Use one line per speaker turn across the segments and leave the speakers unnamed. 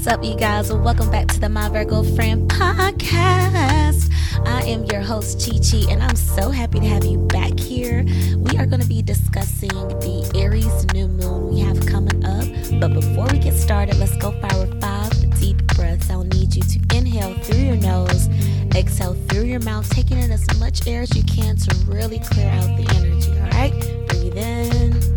is up, you guys? Welcome back to the My Virgo Friend podcast. I am your host, Chi Chi, and I'm so happy to have you back here. We are going to be discussing the Aries new moon we have coming up. But before we get started, let's go for five deep breaths. I'll need you to inhale through your nose, exhale through your mouth, taking in as much air as you can to really clear out the energy. All right? Breathe in.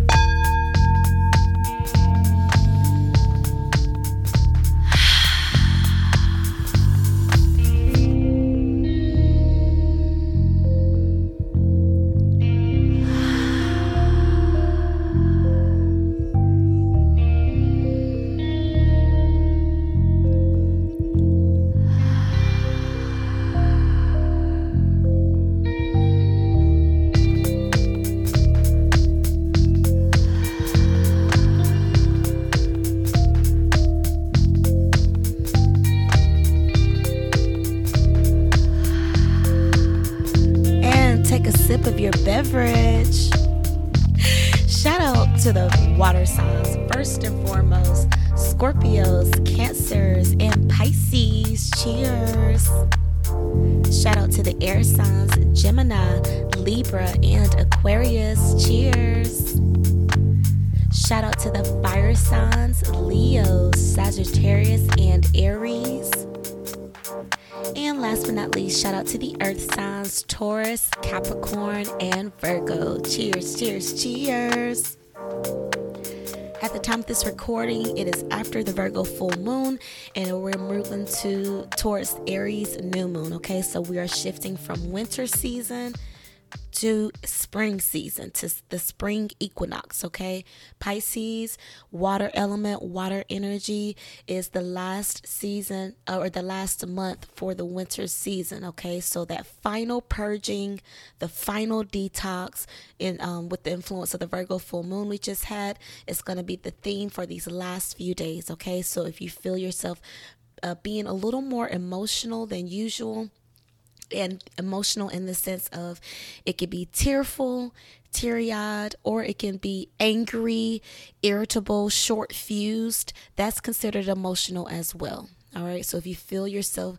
To the water signs. First and foremost, Scorpios, Cancers, and Pisces. Cheers. Shout out to the air signs Gemini, Libra, and Aquarius. Cheers. Shout out to the fire signs Leo, Sagittarius, and Aries. And last but not least, shout out to the earth signs Taurus, Capricorn, and Virgo. Cheers, cheers, cheers. At the time of this recording, it is after the Virgo full moon, and we're moving to towards Aries new moon. Okay, so we are shifting from winter season to spring season to the spring equinox okay? Pisces water element water energy is the last season uh, or the last month for the winter season okay? So that final purging the final detox in um, with the influence of the virgo full moon we just had is going to be the theme for these last few days okay? So if you feel yourself uh, being a little more emotional than usual and emotional in the sense of it could be tearful, teary eyed, or it can be angry, irritable, short fused. That's considered emotional as well. All right. So if you feel yourself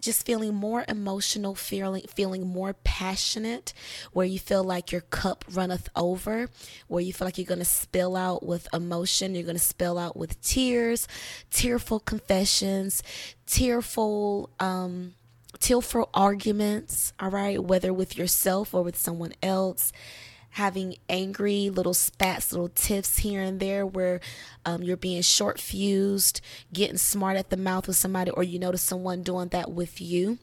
just feeling more emotional, feeling feeling more passionate, where you feel like your cup runneth over, where you feel like you're gonna spill out with emotion, you're gonna spill out with tears, tearful confessions, tearful um tearful arguments, all right, whether with yourself or with someone else, having angry little spats, little tiffs here and there where um, you're being short fused, getting smart at the mouth with somebody, or you notice someone doing that with you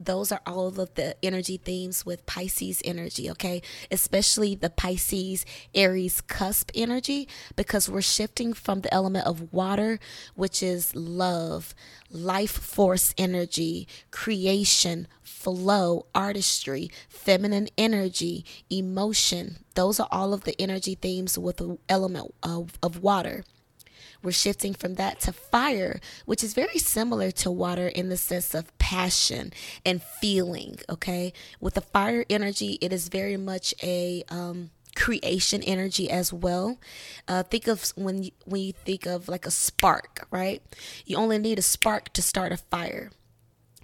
those are all of the energy themes with Pisces energy, okay? Especially the Pisces Aries cusp energy, because we're shifting from the element of water, which is love, life force energy, creation, flow, artistry, feminine energy, emotion. Those are all of the energy themes with the element of, of water. We're shifting from that to fire, which is very similar to water in the sense of passion and feeling. Okay. With the fire energy, it is very much a, um, creation energy as well. Uh, think of when you, when you think of like a spark, right? You only need a spark to start a fire.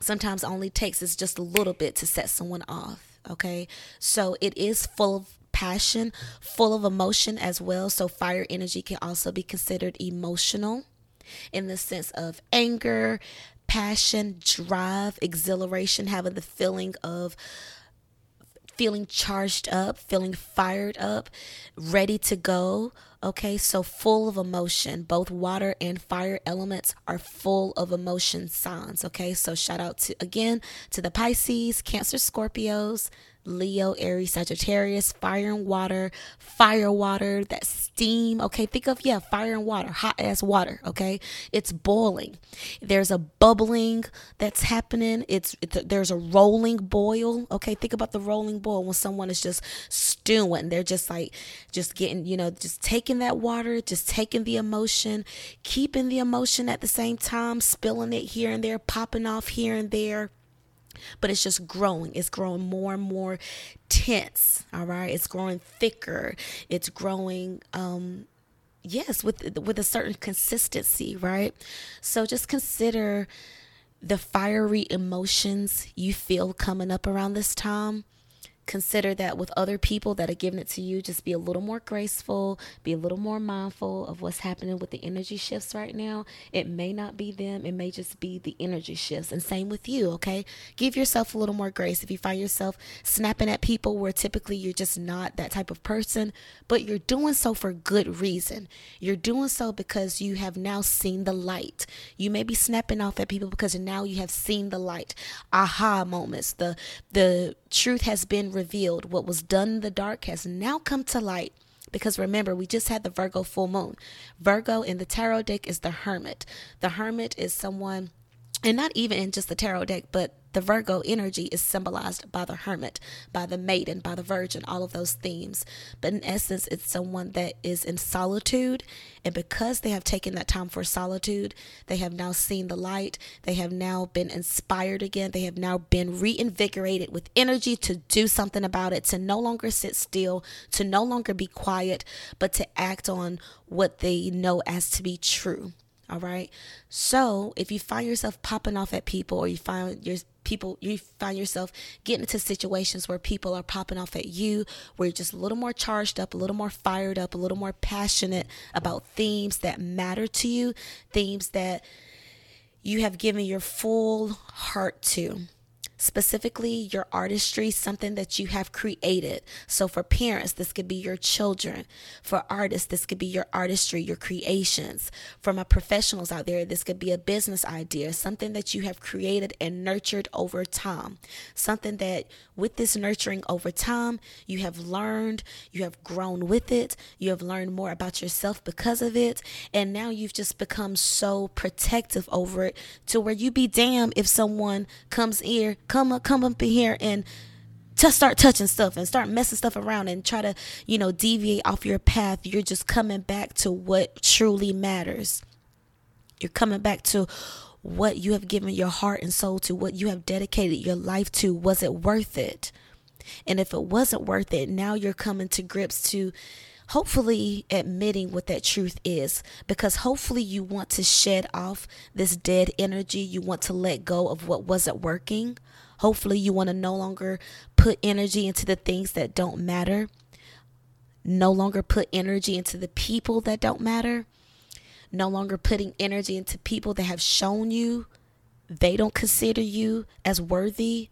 Sometimes only takes is just a little bit to set someone off. Okay, so it is full of passion, full of emotion as well. So, fire energy can also be considered emotional in the sense of anger, passion, drive, exhilaration, having the feeling of feeling charged up, feeling fired up, ready to go. Okay, so full of emotion. Both water and fire elements are full of emotion signs. Okay, so shout out to again to the Pisces, Cancer, Scorpios, Leo, Aries, Sagittarius, fire and water, fire water, that steam. Okay, think of, yeah, fire and water, hot ass water. Okay, it's boiling. There's a bubbling that's happening. It's, it's there's a rolling boil. Okay, think about the rolling boil when someone is just stewing. They're just like, just getting, you know, just taking that water, just taking the emotion, keeping the emotion at the same time, spilling it here and there, popping off here and there but it's just growing. It's growing more and more tense. All right. It's growing thicker. It's growing, um, yes, with with a certain consistency, right? So just consider the fiery emotions you feel coming up around this time consider that with other people that are giving it to you, just be a little more graceful, be a little more mindful of what's happening with the energy shifts right now. It may not be them, it may just be the energy shifts. And same with you, okay? Give yourself a little more grace. If you find yourself snapping at people where typically you're just not that type of person, but you're doing so for good reason. You're doing so because you have now seen the light. You may be snapping off at people because now you have seen the light. Aha moments. The the truth has been revealed. What was done in the dark has now come to light. Because remember, we just had the Virgo full moon. Virgo in the tarot deck is the hermit. The hermit is someone, and not even in just the tarot deck, but the Virgo energy is symbolized by the hermit, by the maiden, by the virgin, all of those themes. But in essence, it's someone that is in solitude. And because they have taken that time for solitude, they have now seen the light. They have now been inspired again. They have now been reinvigorated with energy to do something about it, to no longer sit still, to no longer be quiet, but to act on what they know as to be true. All right. So if you find yourself popping off at people or you find your people you find yourself getting into situations where people are popping off at you, where you're just a little more charged up, a little more fired up, a little more passionate about themes that matter to you, themes that you have given your full heart to specifically your artistry, something that you have created. So, for parents, this could be your children. For artists, this could be your artistry, your creations. For my professionals out there, this could be a business idea, something that you have created and nurtured over time. Something that, with this nurturing over time, you have learned, you have grown with it, you have learned more about yourself because of it, and now you've just become so protective over it to where you be damned if someone comes here come up, come up in here and to start touching stuff and start messing stuff around and try to, you know, deviate off your path, you're just coming back to what truly matters. You're coming back to what you have given your heart and soul to, what you have dedicated your life to. Was it worth it? And if it wasn't worth it, now you're coming to grips to hopefully admitting what that truth is because hopefully you want to shed off this dead energy. You want to let go of what wasn't working. Hopefully, you want to no longer put energy into the things that don't matter, no longer put energy into the people that don't matter, no longer putting energy into people that have shown you they don't consider you as worthy.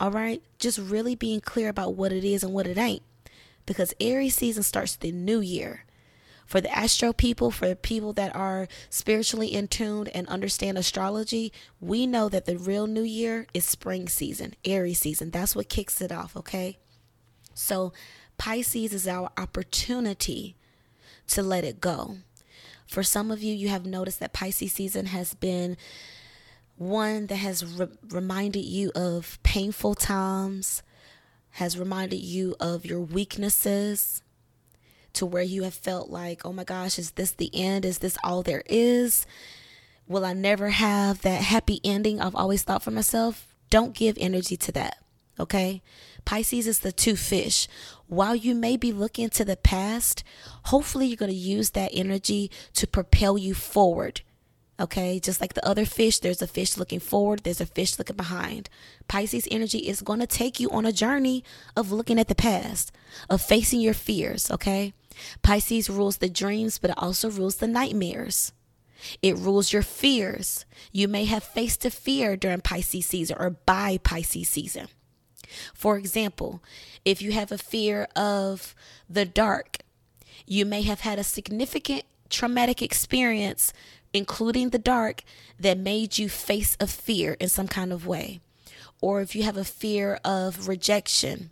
All right, just really being clear about what it is and what it ain't. Because Aries season starts the new year for the astro people, for the people that are spiritually in tune and understand astrology, we know that the real new year is spring season, Aries season. That's what kicks it off, okay? So Pisces is our opportunity to let it go. For some of you, you have noticed that Pisces season has been one that has re- reminded you of painful times, has reminded you of your weaknesses, to where you have felt like, oh my gosh, is this the end? Is this all there is? Will I never have that happy ending I've always thought for myself? Don't give energy to that. Okay. Pisces is the two fish. While you may be looking to the past, hopefully you're going to use that energy to propel you forward. Okay, just like the other fish, there's a fish looking forward, there's a fish looking behind. Pisces energy is going to take you on a journey of looking at the past, of facing your fears. Okay, Pisces rules the dreams, but it also rules the nightmares. It rules your fears. You may have faced a fear during Pisces season or by Pisces season. For example, if you have a fear of the dark, you may have had a significant traumatic experience including the dark, that made you face a fear in some kind of way. Or if you have a fear of rejection,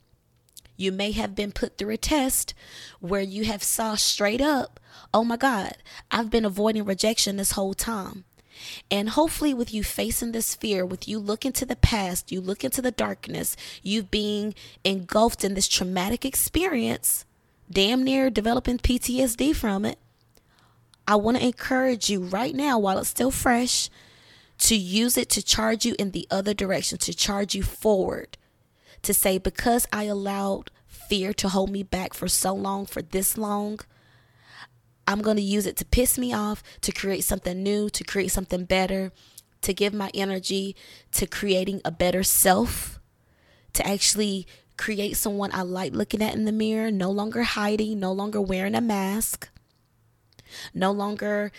you may have been put through a test where you have saw straight up, oh my God, I've been avoiding rejection this whole time. And hopefully, with you facing this fear, with you looking to the past, you look into the darkness, you being engulfed in this traumatic experience, damn near developing PTSD from it, I want to encourage you right now while it's still fresh to use it to charge you in the other direction, to charge you forward, to say, because I allowed fear to hold me back for so long, for this long, I'm going to use it to piss me off, to create something new, to create something better, to give my energy to creating a better self, to actually create someone I like looking at in the mirror, no longer hiding, no longer wearing a mask, no longer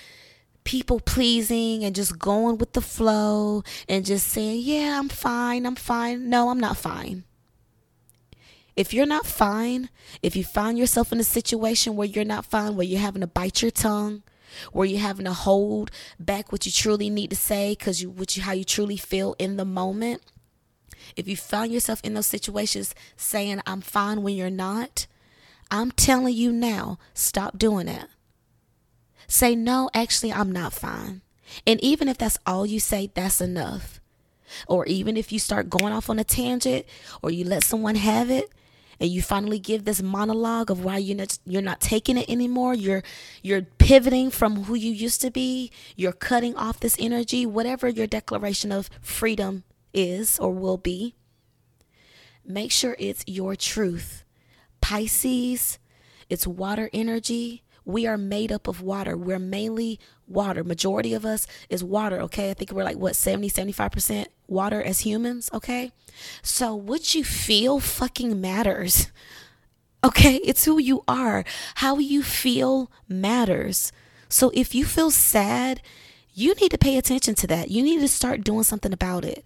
people pleasing and just going with the flow and just saying, Yeah, I'm fine, I'm fine. No, I'm not fine. If you're not fine, if you find yourself in a situation where you're not fine, where you're having to bite your tongue, where you're having to hold back what you truly need to say because you, you, how you truly feel in the moment, if you find yourself in those situations saying, I'm fine when you're not, I'm telling you now, stop doing it. Say, no, actually, I'm not fine. And even if that's all you say, that's enough. Or even if you start going off on a tangent or you let someone have it, and you finally give this monologue of why you're not you're not taking it anymore you're you're pivoting from who you used to be you're cutting off this energy whatever your declaration of freedom is or will be make sure it's your truth pisces it's water energy we are made up of water. We're mainly water. Majority of us is water, okay? I think we're like what 70, 75% water as humans, okay? So what you feel fucking matters. Okay? It's who you are. How you feel matters. So if you feel sad, you need to pay attention to that. You need to start doing something about it.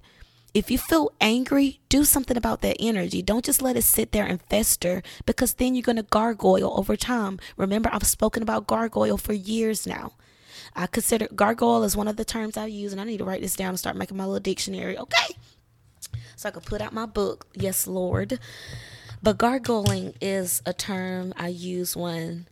If you feel angry, do something about that energy. Don't just let it sit there and fester because then you're going to gargoyle over time. Remember, I've spoken about gargoyle for years now. I consider gargoyle as one of the terms I use, and I need to write this down and start making my little dictionary. Okay. So I could put out my book. Yes, Lord. But gargoyling is a term I use when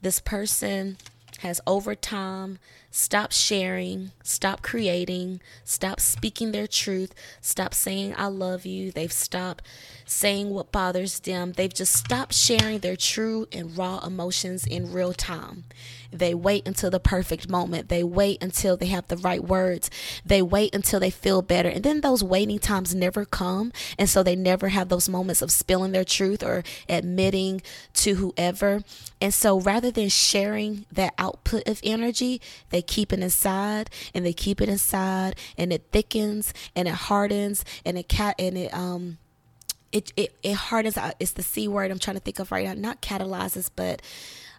this person has over time Stop sharing, stop creating, stop speaking their truth, stop saying I love you. They've stopped saying what bothers them. They've just stopped sharing their true and raw emotions in real time. They wait until the perfect moment. They wait until they have the right words. They wait until they feel better. And then those waiting times never come. And so they never have those moments of spilling their truth or admitting to whoever. And so rather than sharing that output of energy, they keep it inside and they keep it inside and it thickens and it hardens and it cat and it um it, it, it hardens out. It's the C word I'm trying to think of right now. Not catalyzes, but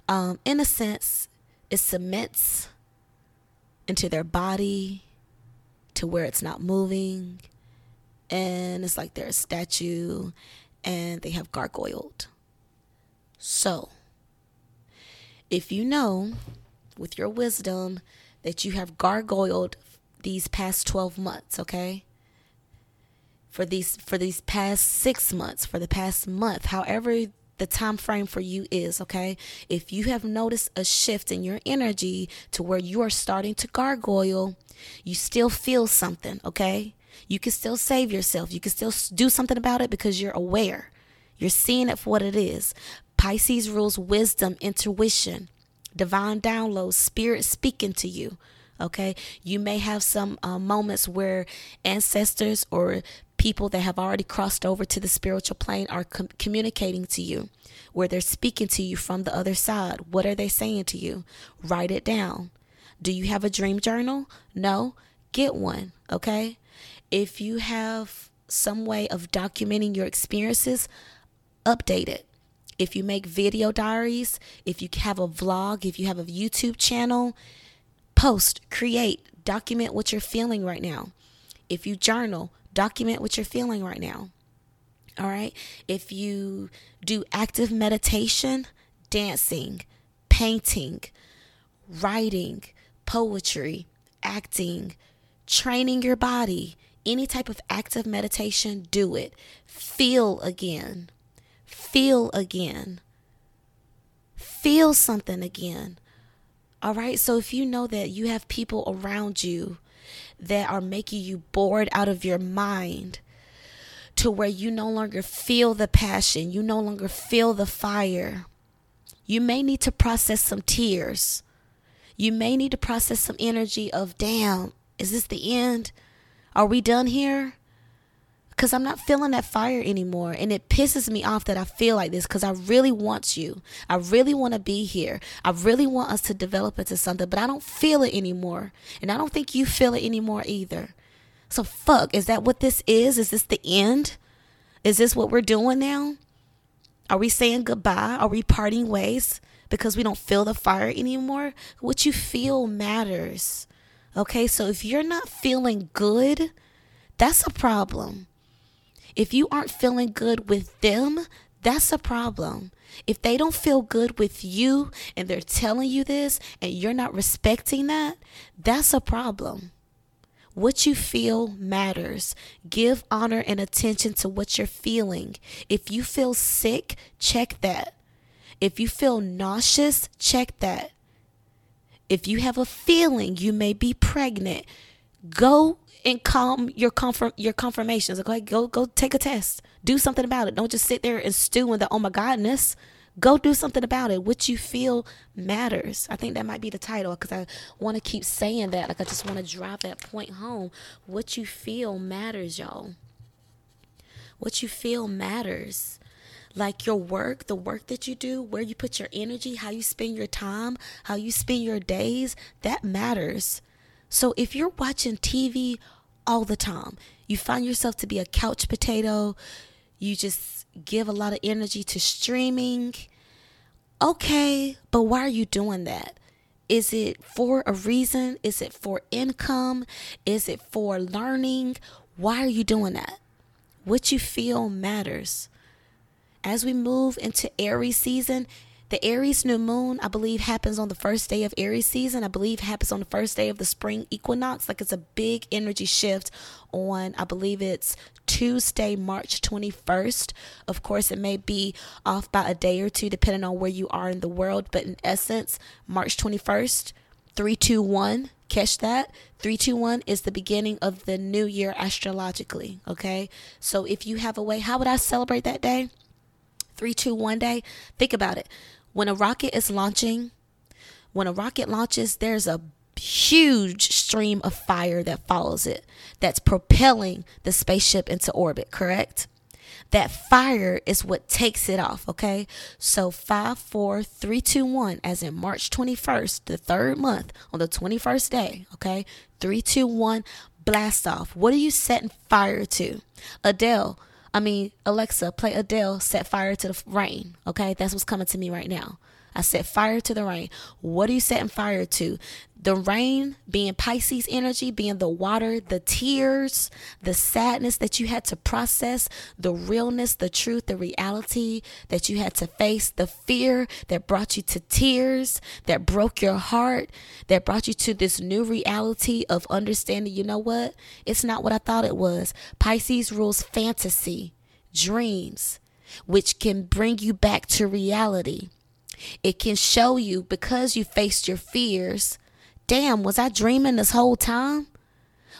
um, in a sense, it cements into their body to where it's not moving. And it's like they're a statue and they have gargoyled. So, if you know with your wisdom that you have gargoyled these past 12 months, okay? For these for these past 6 months, for the past month, however the time frame for you is, okay? If you have noticed a shift in your energy to where you are starting to gargoyle, you still feel something, okay? You can still save yourself. You can still do something about it because you're aware. You're seeing it for what it is. Pisces rules wisdom, intuition divine downloads, spirit speaking to you. Okay, you may have some uh, moments where ancestors or people that have already crossed over to the spiritual plane are com- communicating to you, where they're speaking to you from the other side. What are they saying to you? Write it down. Do you have a dream journal? No? Get one, okay? If you have some way of documenting your experiences, update it if you make video diaries, if you have a vlog, if you have a YouTube channel, post, create, document what you're feeling right now. If you journal, document what you're feeling right now. All right. If you do active meditation, dancing, painting, writing, poetry, acting, training your body, any type of active meditation, do it. Feel again feel again. Feel something again. All right. So if you know that you have people around you that are making you bored out of your mind to where you no longer feel the passion, you no longer feel the fire, you may need to process some tears. You may need to process some energy of, damn, is this the end? Are we done here? Because I'm not feeling that fire anymore. And it pisses me off that I feel like this because I really want you. I really want to be here. I really want us to develop into something, but I don't feel it anymore. And I don't think you feel it anymore either. So, fuck, is that what this is? Is this the end? Is this what we're doing now? Are we saying goodbye? Are we parting ways because we don't feel the fire anymore? What you feel matters. Okay, so if you're not feeling good, that's a problem. If you aren't feeling good with them, that's a problem. If they don't feel good with you and they're telling you this and you're not respecting that, that's a problem. What you feel matters. Give honor and attention to what you're feeling. If you feel sick, check that. If you feel nauseous, check that. If you have a feeling you may be pregnant, go and calm your confirm your confirmations. Okay, go go take a test. Do something about it. Don't just sit there and stew in the oh my godness. Go do something about it. What you feel matters. I think that might be the title because I want to keep saying that. Like I just want to drive that point home. What you feel matters, y'all. What you feel matters like your work, the work that you do, where you put your energy, how you spend your time, how you spend your days, that matters. So if you're watching TV all the time, you find yourself to be a couch potato, you just give a lot of energy to streaming. Okay, but why are you doing that? Is it for a reason? Is it for income? Is it for learning? Why are you doing that? What you feel matters as we move into Aries season, the Aries new moon, I believe, happens on the first day of Aries season. I believe happens on the first day of the spring equinox. Like it's a big energy shift on, I believe it's Tuesday, March 21st. Of course, it may be off by a day or two, depending on where you are in the world. But in essence, March 21st, 321 catch that 321 is the beginning of the new year astrologically okay so if you have a way how would i celebrate that day three, two, one day. Think about it. When a rocket is launching, when a rocket launches, there's a huge stream of fire that follows it that's propelling the spaceship into orbit, correct? That fire is what takes it off, okay? So five, four, three, two, one, as in March 21st, the third month, on the 21st day, okay? Three, two, one, blast off. What are you setting fire to? Adele, I mean, Alexa, play Adele, set fire to the rain. Okay, that's what's coming to me right now. I set fire to the rain. What are you setting fire to? The rain being Pisces energy, being the water, the tears, the sadness that you had to process, the realness, the truth, the reality that you had to face, the fear that brought you to tears, that broke your heart, that brought you to this new reality of understanding, you know what? It's not what I thought it was. Pisces rules fantasy, dreams, which can bring you back to reality. It can show you because you faced your fears. Damn, was I dreaming this whole time?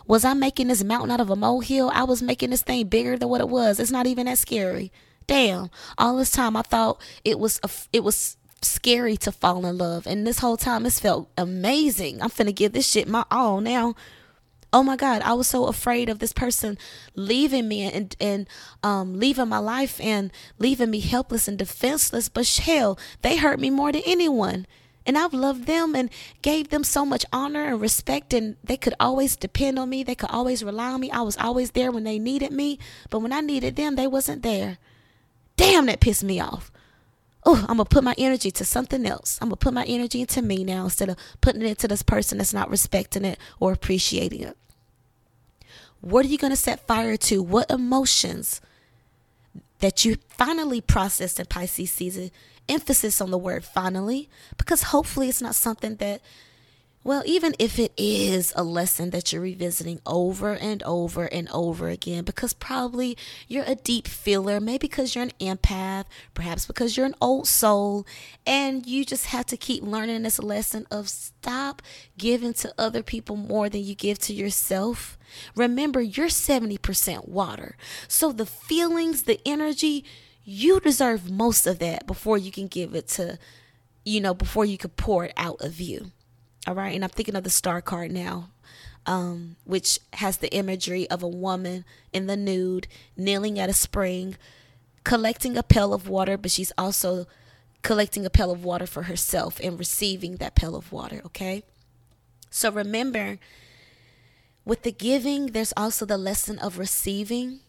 Was I making this mountain out of a molehill? I was making this thing bigger than what it was. It's not even that scary. Damn, all this time I thought it was a, it was scary to fall in love, and this whole time it's felt amazing. I'm finna give this shit my all now oh my god i was so afraid of this person leaving me and and um, leaving my life and leaving me helpless and defenseless but hell they hurt me more than anyone and I've loved them and gave them so much honor and respect and they could always depend on me. They could always rely on me. I was always there when they needed me, but when I needed them, they wasn't there. Damn, that pissed me off. Oh, I'm gonna put my energy to something else. I'm gonna put my energy into me now instead of putting it into this person that's not respecting it or appreciating it. What are you going to set fire to? What emotions that you finally processed in Pisces season? Emphasis on the word finally, because hopefully it's not something that well, even if it is a lesson that you're revisiting over and over and over again, because probably you're a deep feeler, maybe because you're an empath, perhaps because you're an old soul, and you just have to keep learning this lesson of stop giving to other people more than you give to yourself. Remember, you're 70% water. So the feelings, the energy, you deserve most of that before you can give it to, you know, before you can pour it out of you. All right. And I'm thinking of the star card now. um, which has the imagery of a woman in the nude kneeling at a spring, collecting a pail of water, but she's also collecting a pail of water for herself and receiving that pail of water, okay? So remember, with the giving, there's also the lesson of receiving.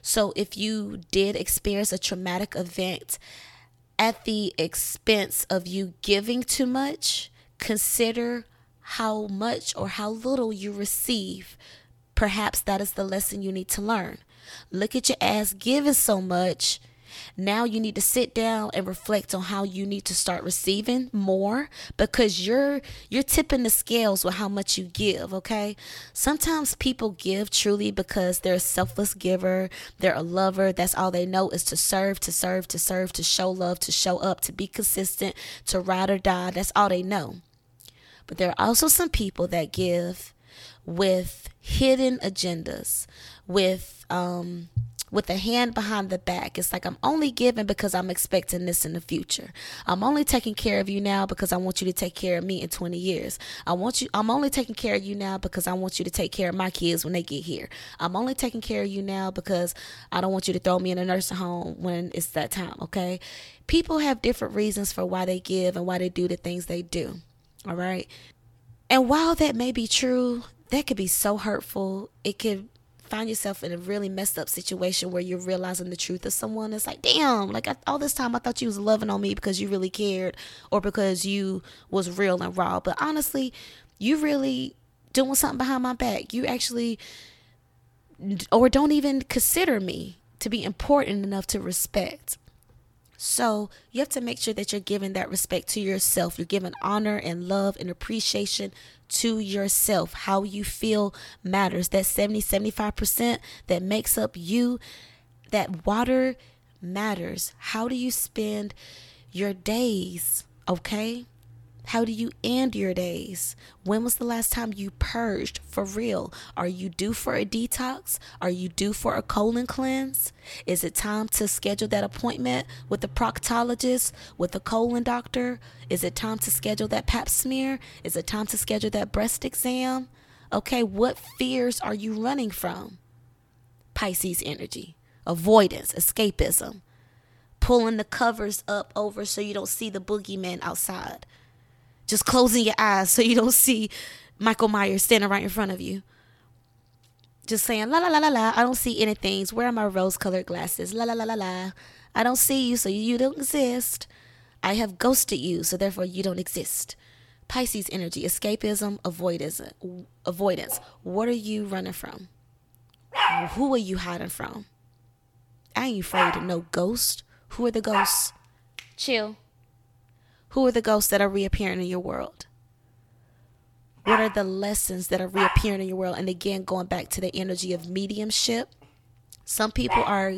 So if you did experience a traumatic event at the expense of you giving too much, consider how much or how little you receive. Perhaps that is the lesson you need to learn. Look at your ass giving so much now you need to sit down and reflect on how you need to start receiving more because you're you're tipping the scales with how much you give, okay? Sometimes people give truly because they're a selfless giver, they're a lover, that's all they know is to serve, to serve, to serve, to show love, to show up, to be consistent, to ride or die. That's all they know. But there are also some people that give with hidden agendas, with um with a hand behind the back. It's like I'm only giving because I'm expecting this in the future. I'm only taking care of you now because I want you to take care of me in 20 years. I want you I'm only taking care of you now because I want you to take care of my kids when they get here. I'm only taking care of you now because I don't want you to throw me in a nursing home when it's that time, okay? People have different reasons for why they give and why they do the things they do. All right? And while that may be true, that could be so hurtful. It could find yourself in a really messed up situation where you're realizing the truth of someone it's like damn like I, all this time i thought you was loving on me because you really cared or because you was real and raw but honestly you really doing something behind my back you actually or don't even consider me to be important enough to respect so you have to make sure that you're giving that respect to yourself. You're giving honor and love and appreciation to yourself. How you feel matters. That 70, 75% that makes up you, that water matters. How do you spend your days? Okay. How do you end your days? When was the last time you purged for real? Are you due for a detox? Are you due for a colon cleanse? Is it time to schedule that appointment with the proctologist, with the colon doctor? Is it time to schedule that pap smear? Is it time to schedule that breast exam? Okay, what fears are you running from? Pisces energy, avoidance, escapism, pulling the covers up over so you don't see the boogeyman outside just closing your eyes so you don't see Michael Myers standing right in front of you. Just saying la la la la la. I don't see anything. Where are my rose-colored glasses? La la la la la. I don't see you, so you don't exist. I have ghosted you, so therefore you don't exist. Pisces energy, escapism, avoidance, avoidance. What are you running from? Who are you hiding from? I ain't afraid of no ghost. Who are the ghosts? Chill. Who are the ghosts that are reappearing in your world? What are the lessons that are reappearing in your world? And again, going back to the energy of mediumship, some people are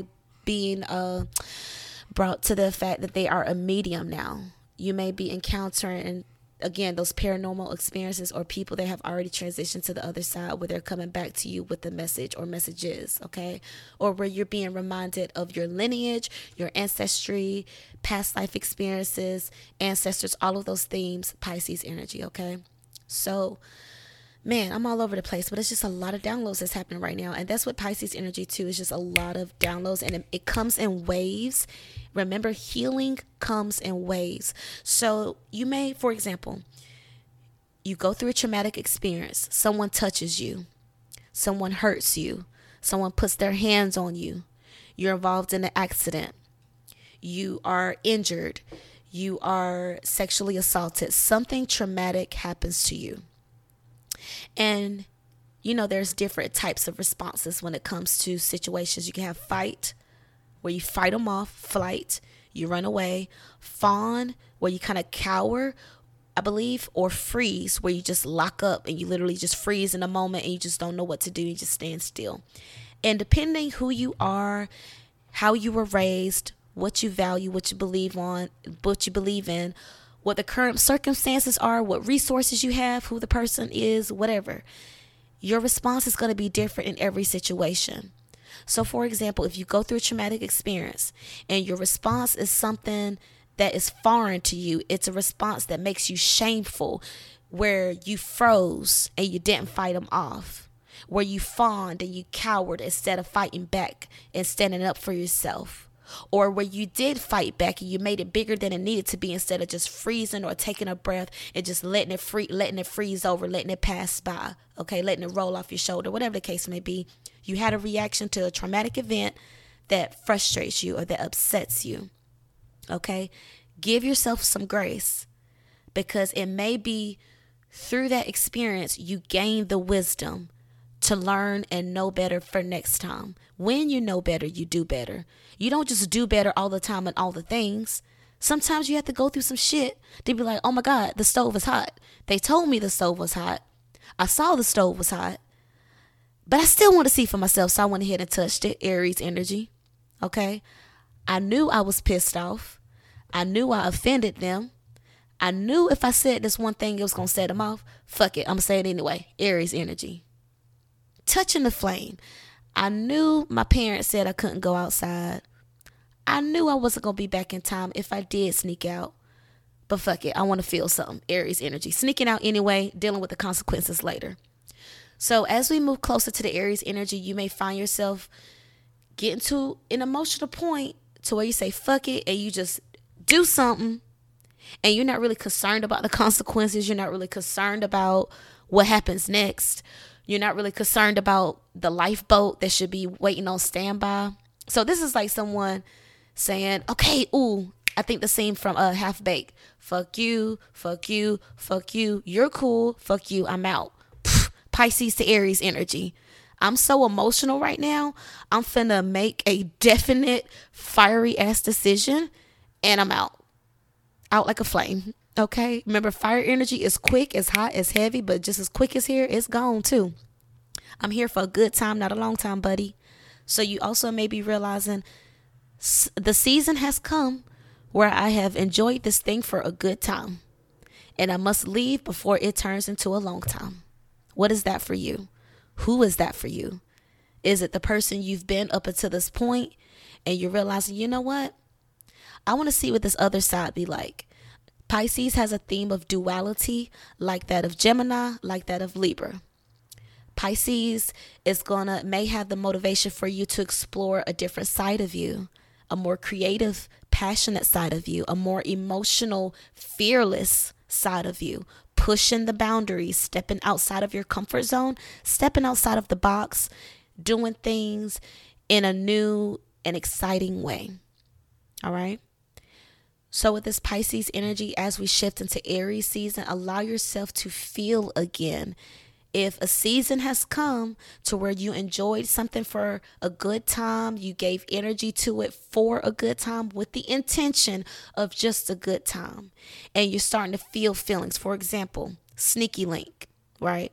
being uh, brought to the fact that they are a medium now. You may be encountering again those paranormal experiences or people that have already transitioned to the other side where they're coming back to you with a message or messages okay? Or where you're being reminded of your lineage your ancestry past life experiences ancestors all of those themes pisces energy okay? So man, I'm all over the place, but it's just a lot of downloads that's happening right now. And that's what Pisces energy too is just a lot of downloads and it, it comes in waves. Remember, healing comes in waves. So you may, for example, you go through a traumatic experience, someone touches you, someone hurts you, someone puts their hands on you, you're involved in an accident, you are injured, you are sexually assaulted, something traumatic happens to you and you know, there's different types of responses when it comes to situations. You can have fight, where you fight them off, flight, you run away, fawn, where you kind of cower, I believe, or freeze, where you just lock up and you literally just freeze in a moment and you just don't know what to do. You just stand still. And depending who you are, how you were raised, what you value, what you believe on, what you believe in, what the current circumstances are, what resources you have, who the person is, whatever. Your response is going to be different in every situation. So, for example, if you go through a traumatic experience and your response is something that is foreign to you, it's a response that makes you shameful. where you froze and you didn't fight them off, where you fawned and you cowered instead of fighting back and standing up for yourself or where you did fight back and you made it bigger than it needed to be instead of just freezing or taking a breath and just letting it free letting it freeze over letting it pass by okay? Letting it roll off your shoulder whatever the case may be. You had a reaction to a traumatic event that frustrates you or that upsets you okay? Give yourself some grace because it may be through that experience you gain the wisdom to learn and know better for next time. When you know better, you do better. You don't just do better all the time and all the things. Sometimes you have to go through some shit to be like, oh my God, the stove is hot. They told me the stove was hot. I saw the stove was hot. But I still want to see for myself, so I went ahead and touched it. Aries energy. Okay. I knew I was pissed off. I knew I offended them. I knew if I said this one thing, it was going to set them off. Fuck it. I'm going to say it anyway. Aries energy touching the flame. I knew my parents said I couldn't go outside. I knew I wasn't going to be back in time if I did sneak out. But fuck it, I want to feel something. Aries energy. Sneaking out anyway, dealing with the consequences later. So as we move closer to the Aries energy, you may find yourself getting to an emotional point to where you say fuck it and you just do something and you're not really concerned about the consequences. You're not really concerned about what happens next. You're not really concerned about the lifeboat that should be waiting on standby. So this is like someone saying, "Okay, ooh, I think the scene from uh, Half Baked. Fuck you, fuck you, fuck you. You're cool. Fuck you. I'm out." Pfft, Pisces to Aries energy. I'm so emotional right now. I'm finna make a definite fiery ass decision and I'm out. Out like a flame. Okay. Remember, fire energy is quick, as hot, as heavy, but just as quick as here, it's gone too. I'm here for a good time, not a long time, buddy. So you also may be realizing the season has come where I have enjoyed this thing for a good time. And I must leave before it turns into a long time. What is that for you? Who is that for you? Is it the person you've been up until this point and you're realizing, you know what? I want to see what this other side be like. Pisces has a theme of duality, like that of Gemini, like that of Libra. Pisces is gonna may have the motivation for you to explore a different side of you, a more creative, passionate side of you, a more emotional, fearless side of you, pushing the boundaries, stepping outside of your comfort zone, stepping outside of the box, doing things in a new and exciting way. All right? So, with this Pisces energy, as we shift into Aries season, allow yourself to feel again. If a season has come to where you enjoyed something for a good time, you gave energy to it for a good time with the intention of just a good time, and you're starting to feel feelings, for example, sneaky link, right?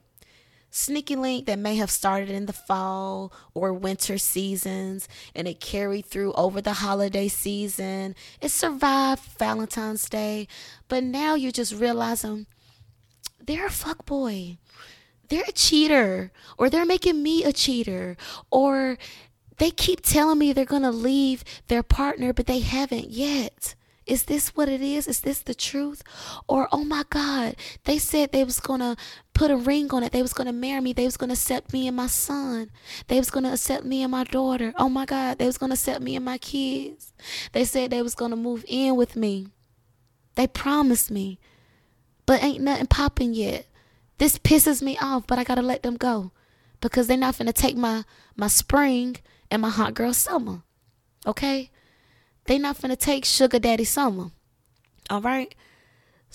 Sneaky link that may have started in the fall or winter seasons and it carried through over the holiday season. It survived Valentine's Day, but now you're just realizing they're a fuck boy. They're a cheater, or they're making me a cheater, or they keep telling me they're going to leave their partner, but they haven't yet. Is this what it is? Is this the truth? Or oh my God, they said they was gonna put a ring on it. They was gonna marry me. They was gonna accept me and my son. They was gonna accept me and my daughter. Oh my God, they was gonna accept me and my kids. They said they was gonna move in with me. They promised me. But ain't nothing popping yet. This pisses me off, but I gotta let them go. Because they're not gonna take my my spring and my hot girl summer. Okay? They not finna take sugar daddy summer. All right.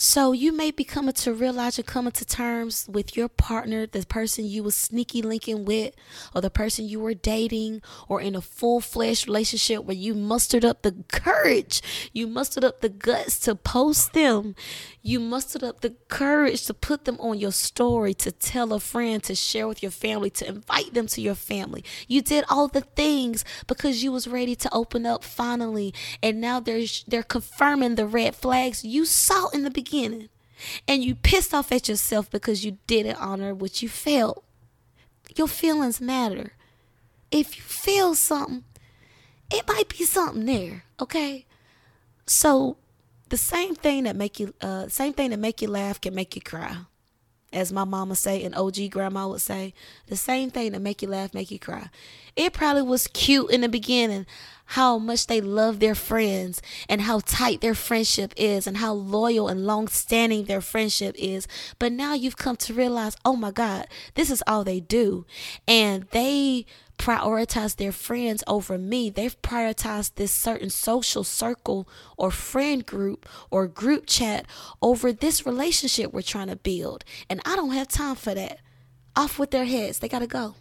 So you may be coming to realize you're coming to terms with your partner, the person you were sneaky linking with, or the person you were dating, or in a full fledged relationship where you mustered up the courage, you mustered up the guts to post them, you mustered up the courage to put them on your story, to tell a friend, to share with your family, to invite them to your family. You did all the things because you was ready to open up finally, and now they're they're confirming the red flags you saw in the beginning and you pissed off at yourself because you didn't honor what you felt. Your feelings matter. If you feel something, it might be something there, okay? So the same thing that make you uh same thing that make you laugh can make you cry. as my mama say and OG grandma would say, the same thing that make you laugh, make you cry. It probably was cute in the beginning how much they love their friends and how tight their friendship is and how loyal and long standing their friendship is. But now you've come to realize, oh my God, this is all they do. And they prioritize their friends over me. They've prioritized this certain social circle or friend group or group chat over this relationship we're trying to build. And I don't have time for that. Off with their heads. They got to go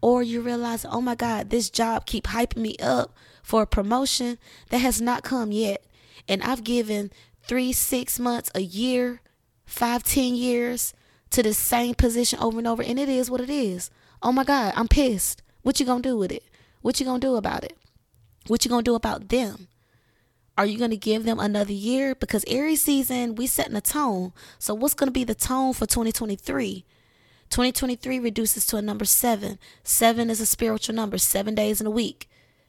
or you realize, oh my God, this job keep hyping me up for a promotion that has not come yet. And I've given three, six months, a year, five, ten years to the same position over and over. And it is what it is. Oh my God, I'm pissed. What you gonna do with it? What you gonna do about it? What you gonna do about them? Are you going to give them another year? Because Aries season, we setting a tone. So what's going to be the tone for 2023? 2023 reduces to a number seven. Seven is a spiritual number, seven days in a week,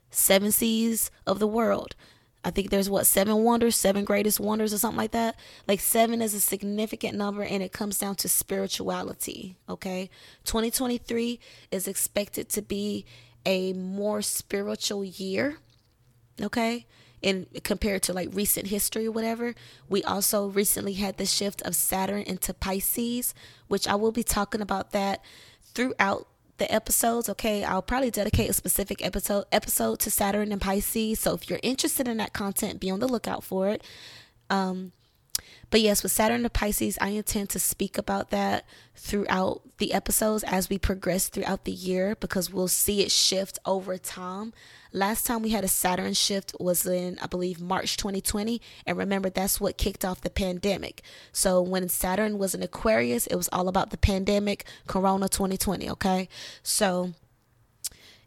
seven seas of the world. I think there's what, seven wonders, seven greatest wonders, or something like that. Like seven is a significant number and it comes down to spirituality. Okay. 2023 is expected to be a more spiritual year. Okay in compared to like recent history or whatever. We also recently had the shift of Saturn into Pisces, which I will be talking about that throughout the episodes. Okay, I'll probably dedicate a specific episode episode to Saturn and Pisces. So if you're interested in that content, be on the lookout for it. Um, but yes, with Saturn and Pisces, I intend to speak about that throughout the episodes as we progress throughout the year because we'll see it shift over time. Last time we had a Saturn shift was in, I believe, March 2020. And remember, that's what kicked off the pandemic. So when Saturn was in Aquarius, it was all about the pandemic, Corona 2020. Okay. So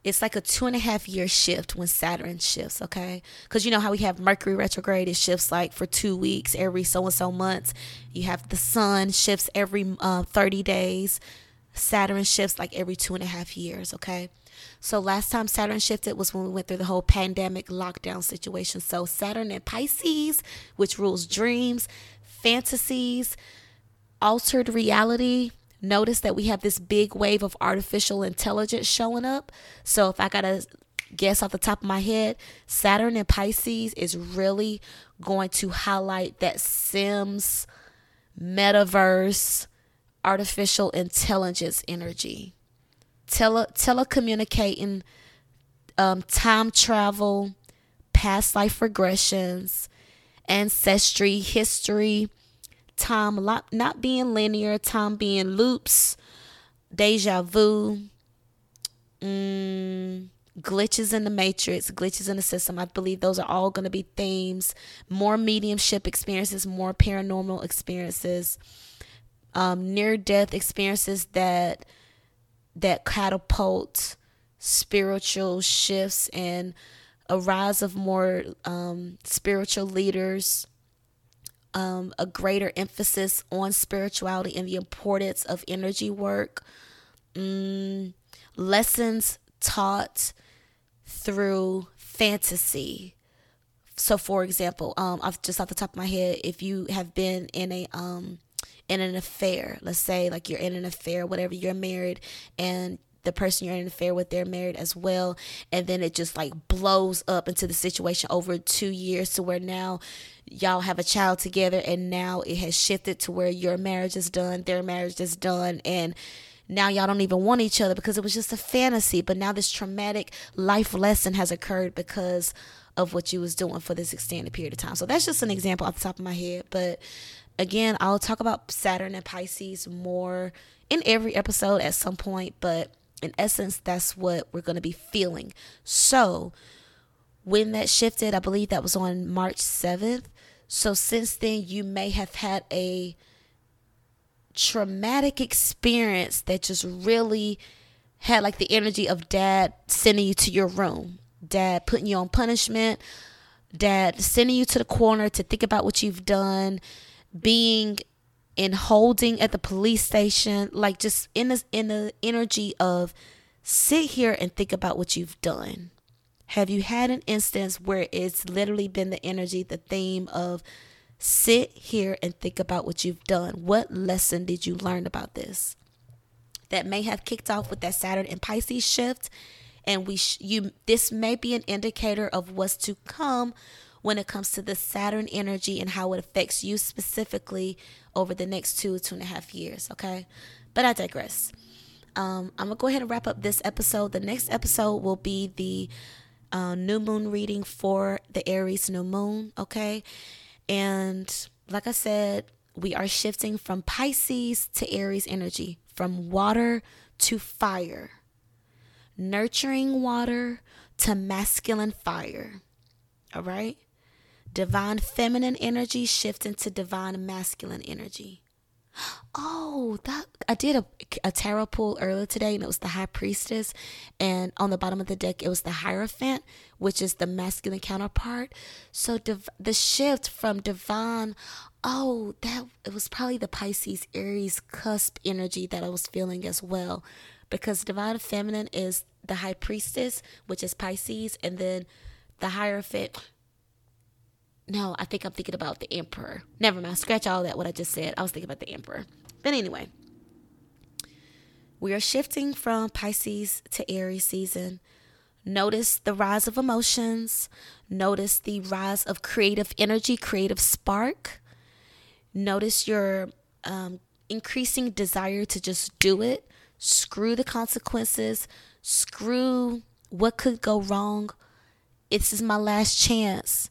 it's like a two and a half year shift when Saturn shifts, okay? Because you know how we have Mercury retrograde, it shifts like for two weeks, every so and so months. You have the sun shifts every uh, 30 days. Saturn shifts like every two and a half years, okay? So last time Saturn shifted was when we went through the whole pandemic lockdown situation. So Saturn and Pisces, which rules dreams, fantasies, altered reality, notice that we have this big wave of artificial intelligence showing up. So if I got to guess off the top of my head, Saturn and Pisces is really going to highlight that Sims metaverse artificial intelligence energy. Tele- telecommunicating, um, time travel, past life regressions, ancestry, history, time not being linear, time being loops, deja vu, mm, glitches in the matrix, glitches in the system. I believe those are all going to be themes. More mediumship experiences, more paranormal experiences, um, near death experiences that that catapult spiritual shifts and a rise of more um, spiritual leaders um, a greater emphasis on spirituality and the importance of energy work, mm, lessons taught through fantasy. So, for example, um, I've just off the top of my head, if you have been in a um, in an affair, let's say like you're in an affair, whatever, you're married, and the person you're in an affair with they're married as well. And then it just like blows up into the situation over two years to where now y'all have a child together and now it has shifted to where your marriage is done their marriage is done and now y'all don't even want each other because it was just a fantasy. But now this traumatic life lesson has occurred because of what you was doing for this extended period of time. So that's just an example off the top of my head. But again i'll talk about saturn and pisces more in every episode at some point but in essence, that's what we're going to be feeling. So, when that shifted, I believe that was on March 7th. So, since then, you may have had a traumatic experience that just really had like the energy of dad sending you to your room, dad putting you on punishment, dad sending you to the corner to think about what you've done, being in holding at the police station, like just in the in the energy of sit here and think about what you've done. Have you had an instance where it's literally been the energy, the theme of Sit here and think about what you've done. What lesson did you learn about this? That may have kicked off with that Saturn and Pisces shift and we sh- you this may be an indicator of what's to come when it comes to the Saturn energy and how it affects you specifically over the next two, two and a half years. Okay. But I digress. Um, I'm to go ahead and wrap up this episode. The next episode will be the uh, new moon reading for the Aries new moon. Okay. And like I said, we are shifting from Pisces to Aries energy, from water to fire, nurturing water to masculine fire. All right divine feminine energy shift into divine masculine energy. Oh, that I did a, a tarot pull earlier today, and it was the high priestess, and on the bottom of the deck it was the hierophant, which is the masculine counterpart. So div- the shift from divine, oh, that it was probably the Pisces Aries cusp energy that I was feeling as well, because divine feminine is the high priestess, which is Pisces, and then the hierophant no, I think I'm thinking about the emperor. Never mind. Scratch all that, what I just said. I was thinking about the emperor. But anyway, we are shifting from Pisces to Aries season. Notice the rise of emotions. Notice the rise of creative energy, creative spark. Notice your um, increasing desire to just do it. Screw the consequences. Screw what could go wrong. This is my last chance.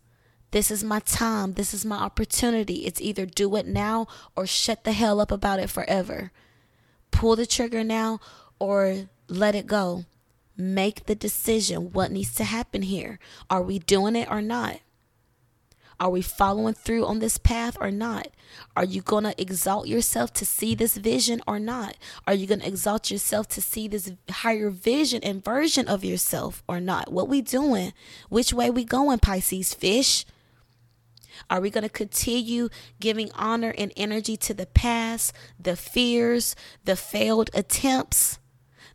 This is my time. This is my opportunity. It's either do it now or shut the hell up about it forever. Pull the trigger now or let it go. Make the decision. What needs to happen here? Are we doing it or not? Are we following through on this path or not? Are you going to exalt yourself to see this vision or not? Are you going to exalt yourself to see this higher vision and version of yourself or not? What we doing? Which way we going, Pisces fish? Are we going to continue giving honor and energy to the past, the fears, the failed attempts,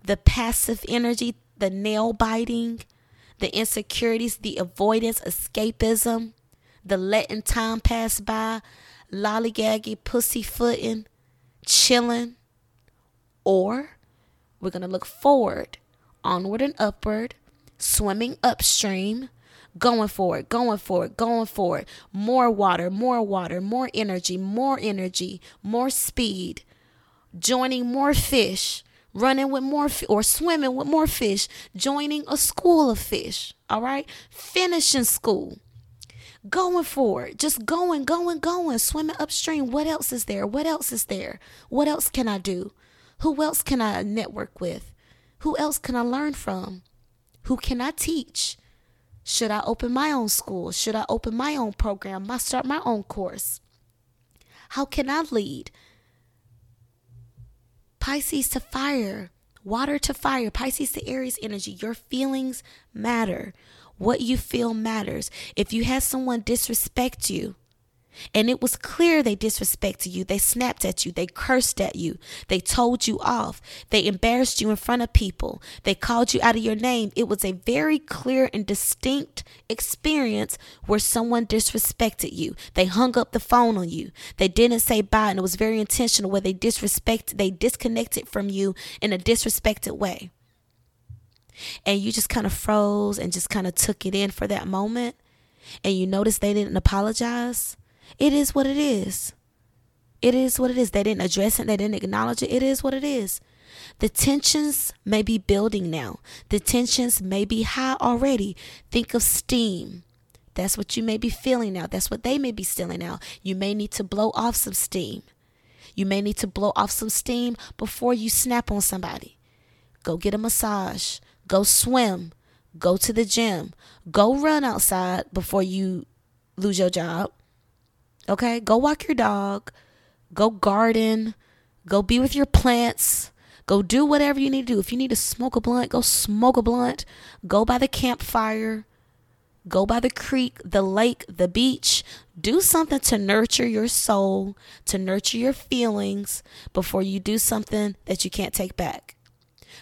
the passive energy, the nail biting, the insecurities, the avoidance, escapism, the letting time pass by, lollygagging, pussyfooting, chilling? Or we're going to look forward, onward and upward, swimming upstream, going for it, going for it, going for it. More water, more water, more energy, more energy, more speed. Joining more fish, running with more or swimming with more fish, joining a school of fish. All right, finishing school. Going for it, just going, going, going, swimming upstream. What else is there? What else is there? What else can I do? Who else can I network with? Who else can I learn from? Who can I teach? Should I open my own school? Should I open my own program? I start my own course? How can I lead? Pisces to fire, water to fire, Pisces to Aries energy. Your feelings matter. What you feel matters. If you had someone disrespect you, and it was clear they disrespected you. They snapped at you. They cursed at you. They told you off. They embarrassed you in front of people. They called you out of your name. It was a very clear and distinct experience where someone disrespected you. They hung up the phone on you. They didn't say bye, and it was very intentional where they disrespect, they disconnected from you in a disrespected way. And you just kind of froze and just kind of took it in for that moment. And you noticed they didn't apologize it is what it is. It is what it is. They didn't address it, they didn't acknowledge it. It is what it is. The tensions may be building now. The tensions may be high already. Think of steam. That's what you may be feeling now. That's what they may be feeling now. You may need to blow off some steam. You may need to blow off some steam before you snap on somebody. Go get a massage. Go swim. Go to the gym. Go run outside before you lose your job. Okay? Go walk your dog. Go garden. Go be with your plants. Go do whatever you need to do. If you need to smoke a blunt, go smoke a blunt. Go by the campfire. Go by the creek, the lake, the beach. Do something to nurture your soul, to nurture your feelings before you do something that you can't take back.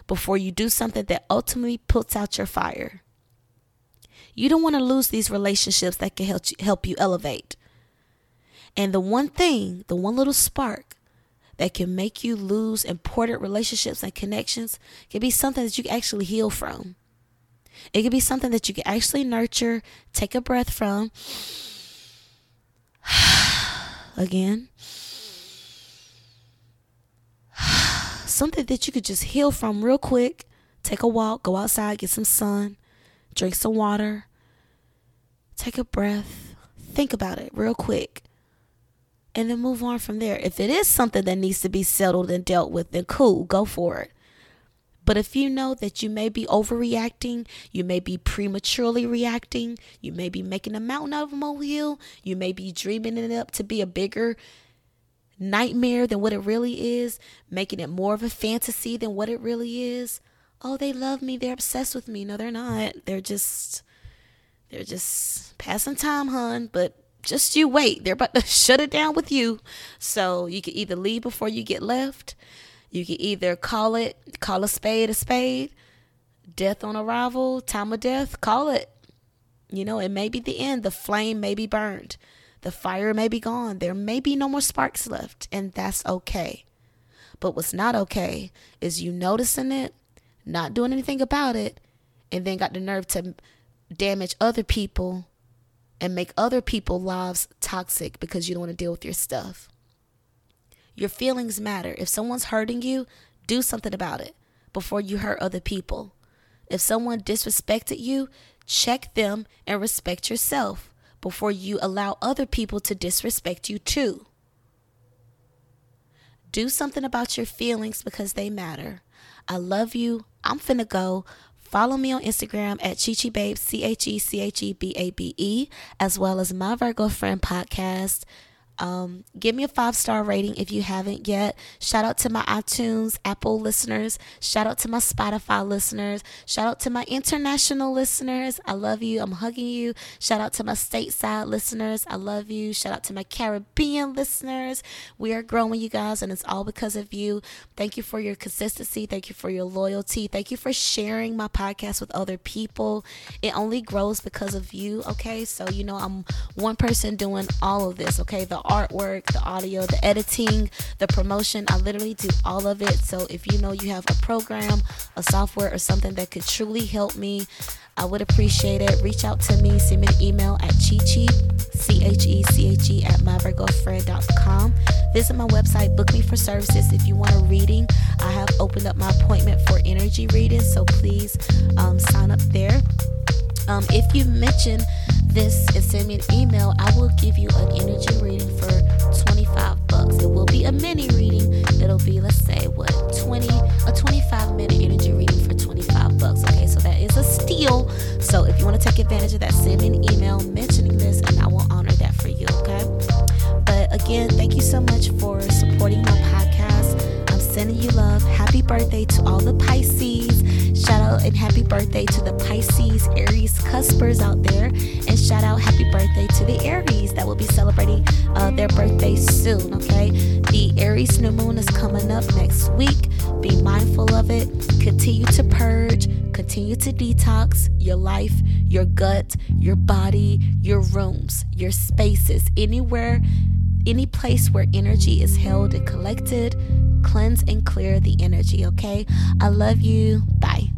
Before you do something that ultimately puts out your fire. You don't want to lose these relationships that can help you, help you elevate. And the one thing, the one little spark that can make you lose important relationships and connections can be something that you can actually heal from. It could be something that you can actually nurture, take a breath from. Again. something that you could just heal from real quick. Take a walk, go outside, get some sun, drink some water, take a breath, think about it real quick, and then move on from there. If it is something that needs to be settled and dealt with, then cool, go for it. But if you know that you may be overreacting, you may be prematurely reacting, you may be making a mountain out of a molehill, you may be dreaming it up to be a bigger nightmare than what it really is, making it more of a fantasy than what it really is. Oh, they love me, they're obsessed with me. No, they're not. They're just they're just passing time, hun, but just you wait. They're about to shut it down with you. So you can either leave before you get left you can either call it, call a spade a spade, death on arrival, time of death, call it. You know, it may be the end. The flame may be burned. The fire may be gone. There may be no more sparks left, and that's okay. But what's not okay is you noticing it, not doing anything about it, and then got the nerve to damage other people and make other people's lives toxic because you don't want to deal with your stuff. Your feelings matter. If someone's hurting you, do something about it before you hurt other people. If someone disrespected you, check them and respect yourself before you allow other people to disrespect you too. Do something about your feelings because they matter. I love you. I'm finna go. Follow me on Instagram at CheCheBabe, C H E C H E B A B E, as well as my Virgo Friend podcast. Um, give me a five star rating if you haven't yet. Shout out to my iTunes, Apple listeners. Shout out to my Spotify listeners. Shout out to my international listeners. I love you. I'm hugging you. Shout out to my stateside listeners. I love you. Shout out to my Caribbean listeners. We are growing, you guys, and it's all because of you. Thank you for your consistency. Thank you for your loyalty. Thank you for sharing my podcast with other people. It only grows because of you. Okay. So, you know, I'm one person doing all of this. Okay. The artwork, the audio, the editing, the promotion. I literally do all of it. So if you know you have a program, a software, or something that could truly help me, I would appreciate it. Reach out to me, send me an email at cheche, C H E C H E, at myvirgofriend.com. Visit my website, book me for services. If you want a reading, I have opened up my appointment for energy reading, so please um, sign up there. Um, if you mention this and send me an email, I will give you an energy reading for 25 bucks. It will be a mini reading. It'll be, let's say, what, 20, a 25 minute energy reading for 25 bucks. Okay, so that is a steal. So if you want to take advantage of that, send me an email mentioning this and I will honor that for you. Okay. But again, thank you so much for supporting my podcast. I'm sending you love. Happy birthday to all the Pisces. Shout out and happy birthday to the Pisces, Aries, Cuspers out there. And shout out happy birthday to the Aries that will be celebrating uh, their birthday soon, okay? The Aries new moon is coming up next week. Be mindful of it. Continue to purge, continue to detox your life, your gut, your body, your rooms, your spaces, anywhere, any place where energy is held and collected cleanse and clear the energy, okay? I love you. Bye.